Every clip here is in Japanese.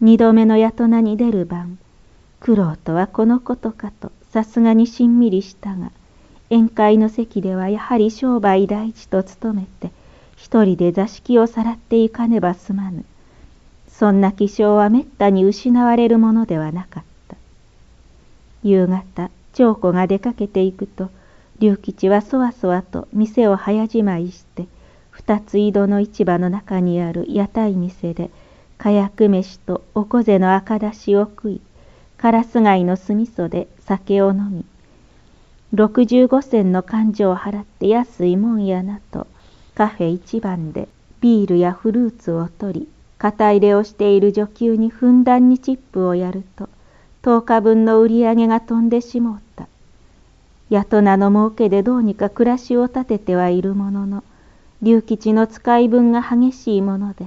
二度目のやとなに出る晩苦労とはこのことかとさすがにしんみりしたが宴会の席ではやはり商売第一と努めて一人で座敷をさらっていかねばすまぬ。そんな気性はめったに失われるものではなかった。夕方長子が出かけていくと龍吉はそわそわと店を早じまいして二つ井戸の市場の中にある屋台店で火薬飯とおこぜの赤だしを食いカラス貝の酢味噌で酒を飲み六十五銭の勘定を払って安いもんやなとカフェ一番でビールやフルーツを取り肩入れをしている女給にふんだんにチップをやると10日分の売り上げが飛んでしもうた。やとなの儲けでどうにか暮らしを立ててはいるものの龍吉の使い分が激しいもので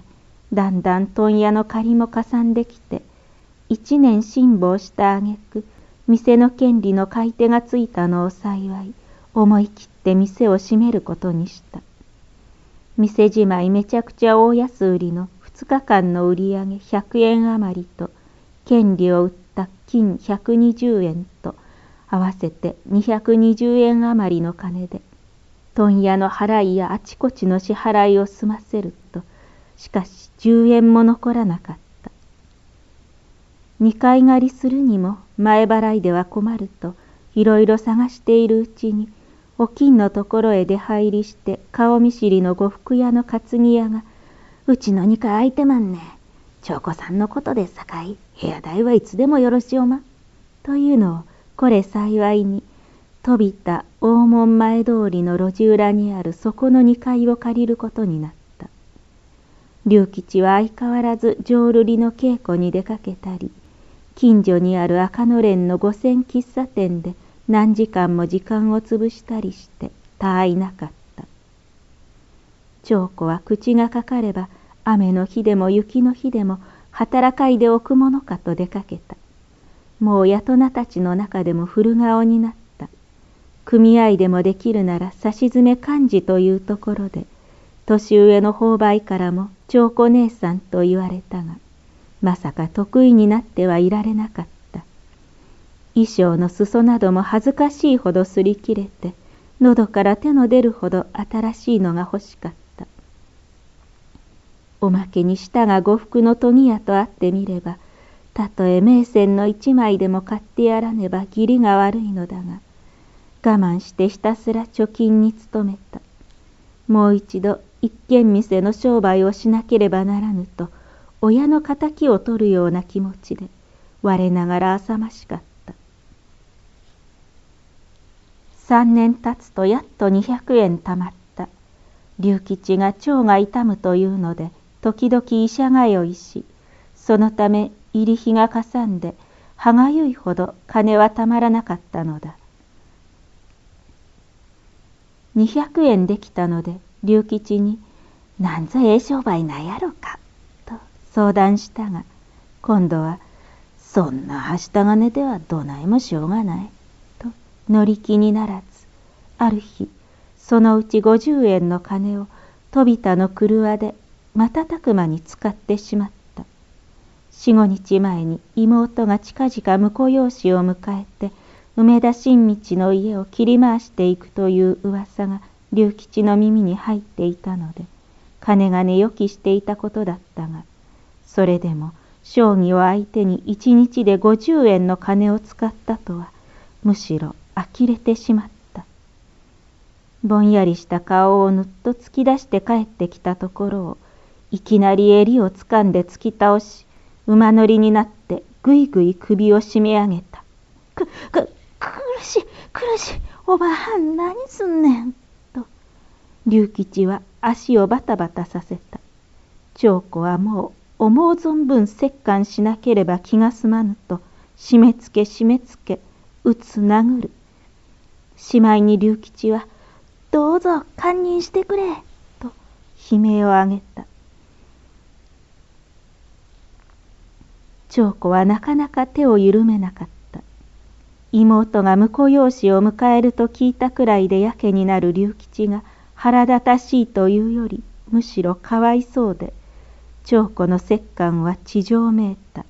だんだん問屋の借りもかさんできて一年辛抱した挙句店の権利の買い手がついたのを幸い思い切って店を閉めることにした。店じまいめちゃくちゃ大安売りの2日間の売り上げ100円余りと権利を売った金120円と合わせて220円余りの金で問屋の払いやあちこちの支払いを済ませるとしかし10円も残らなかった二階借りするにも前払いでは困るといろいろ探しているうちにお金のところへ出入りして顔見知りの呉服屋の担ぎ屋がうちの2階空いてまんね。長子さんのことでさかい、部屋代はいつでもよろしおま。というのを、これ幸いに、飛びた大門前通りの路地裏にあるそこの2階を借りることになった。龍吉は相変わらず浄瑠璃の稽古に出かけたり、近所にある赤のれんの五線喫茶店で何時間も時間を潰したりしてたあいなかった。長子は口がかかれば雨の日でも雪の日でも働かいでおくものかと出かけた。もう大人たちの中でも古顔になった。組合でもできるなら差し詰め幹事というところで、年上の購買からも長子姉さんと言われたが、まさか得意になってはいられなかった。衣装の裾なども恥ずかしいほど擦り切れて、喉から手の出るほど新しいのが欲しかった。おまけに舌が呉服の研ぎ屋と会ってみればたとえ名線の一枚でも買ってやらねば義理が悪いのだが我慢してひたすら貯金に努めたもう一度一軒店の商売をしなければならぬと親の敵を取るような気持ちで我ながら浅ましかった。三年経つとやっと200円たまった。龍吉が腸が痛むというので時々医者通いしそのため入り日がかさんで歯がゆいほど金はたまらなかったのだ。200円できたので龍吉に「なんぞええ商売なんやろか」と相談したが今度は「そんなはした金ではどないもしょうがない」と乗り気にならずある日そのうち50円の金を飛田の車で瞬く間に使ってしまった。四五日前に妹が近々婿養子を迎えて梅田新道の家を切り回していくという噂が龍吉の耳に入っていたので金がね予期していたことだったがそれでも将棋を相手に一日で50円の金を使ったとはむしろ呆れてしまったぼんやりした顔をぬっと突き出して帰ってきたところをいきなり襟をつかんで突き倒し馬乗りになってぐいぐい首を締め上げた。く、く、苦しい、苦しい、おばはん何すんねん。龍吉は足をバタバタさせた。長子はもう思う存分折檻しなければ気が済まぬと、締めつけ締めつけ、打つ殴る。しまいに龍吉は、どうぞ堪忍してくれ、と悲鳴を上げた。長子はなかなか手を緩めなかった妹が婿養子を迎えると聞いたくらいでやけになる龍吉が腹立たしいというよりむしろかわいそうで長子の折檻は地上めいた。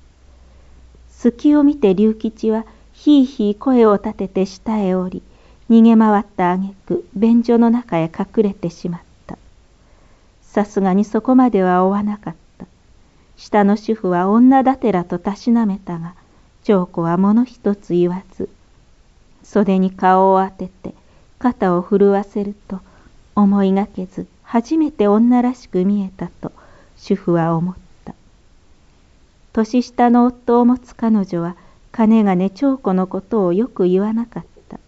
隙を見て龍吉はひいひい声を立てて下へ降り逃げ回った挙句便所の中へ隠れてしまった。さすがにそこまでは追わなかった。下の主婦は女だてらとたしなめたが長子は物一つ言わず袖に顔を当てて肩を震わせると思いがけず初めて女らしく見えたと主婦は思った。年下の夫を持つ彼女は金がね長子のことをよく言わなかった。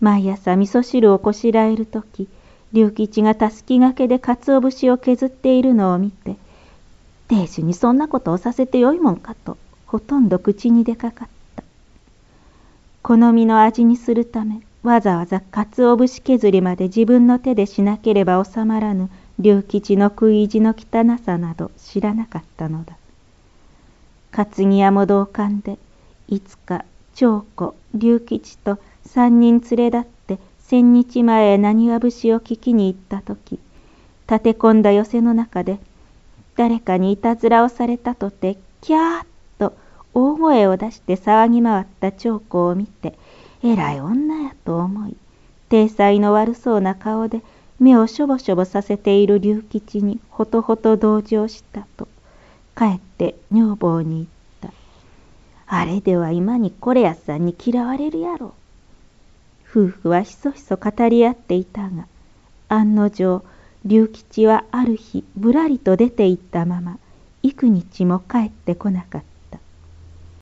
毎朝味噌汁をこしらえる時龍吉がたすきがけで鰹節を削っているのを見て「亭主にそんなことをさせてよいもんか」とほとんど口に出かかった。好みの味にするためわざわざ鰹節削りまで自分の手でしなければ収まらぬ龍吉の食い意地の汚さなど知らなかったのだ。担ぎ屋も同感でいつか長子龍吉と三人連れ立って千日前へ何わ節を聞きに行った時立て込んだ寄せの中で誰かにいたずらをされたとてキャーッと大声を出して騒ぎ回った長子を見て偉い女やと思い体裁の悪そうな顔で目をしょぼしょぼさせている龍吉にほとほと同情したと帰って女房に言った。あれでは今にこれやさんに嫌われるやろ。夫婦はひそひそ語り合っていたが案の定龍吉はある日ぶらりと出て行ったまま幾日も帰ってこなかった。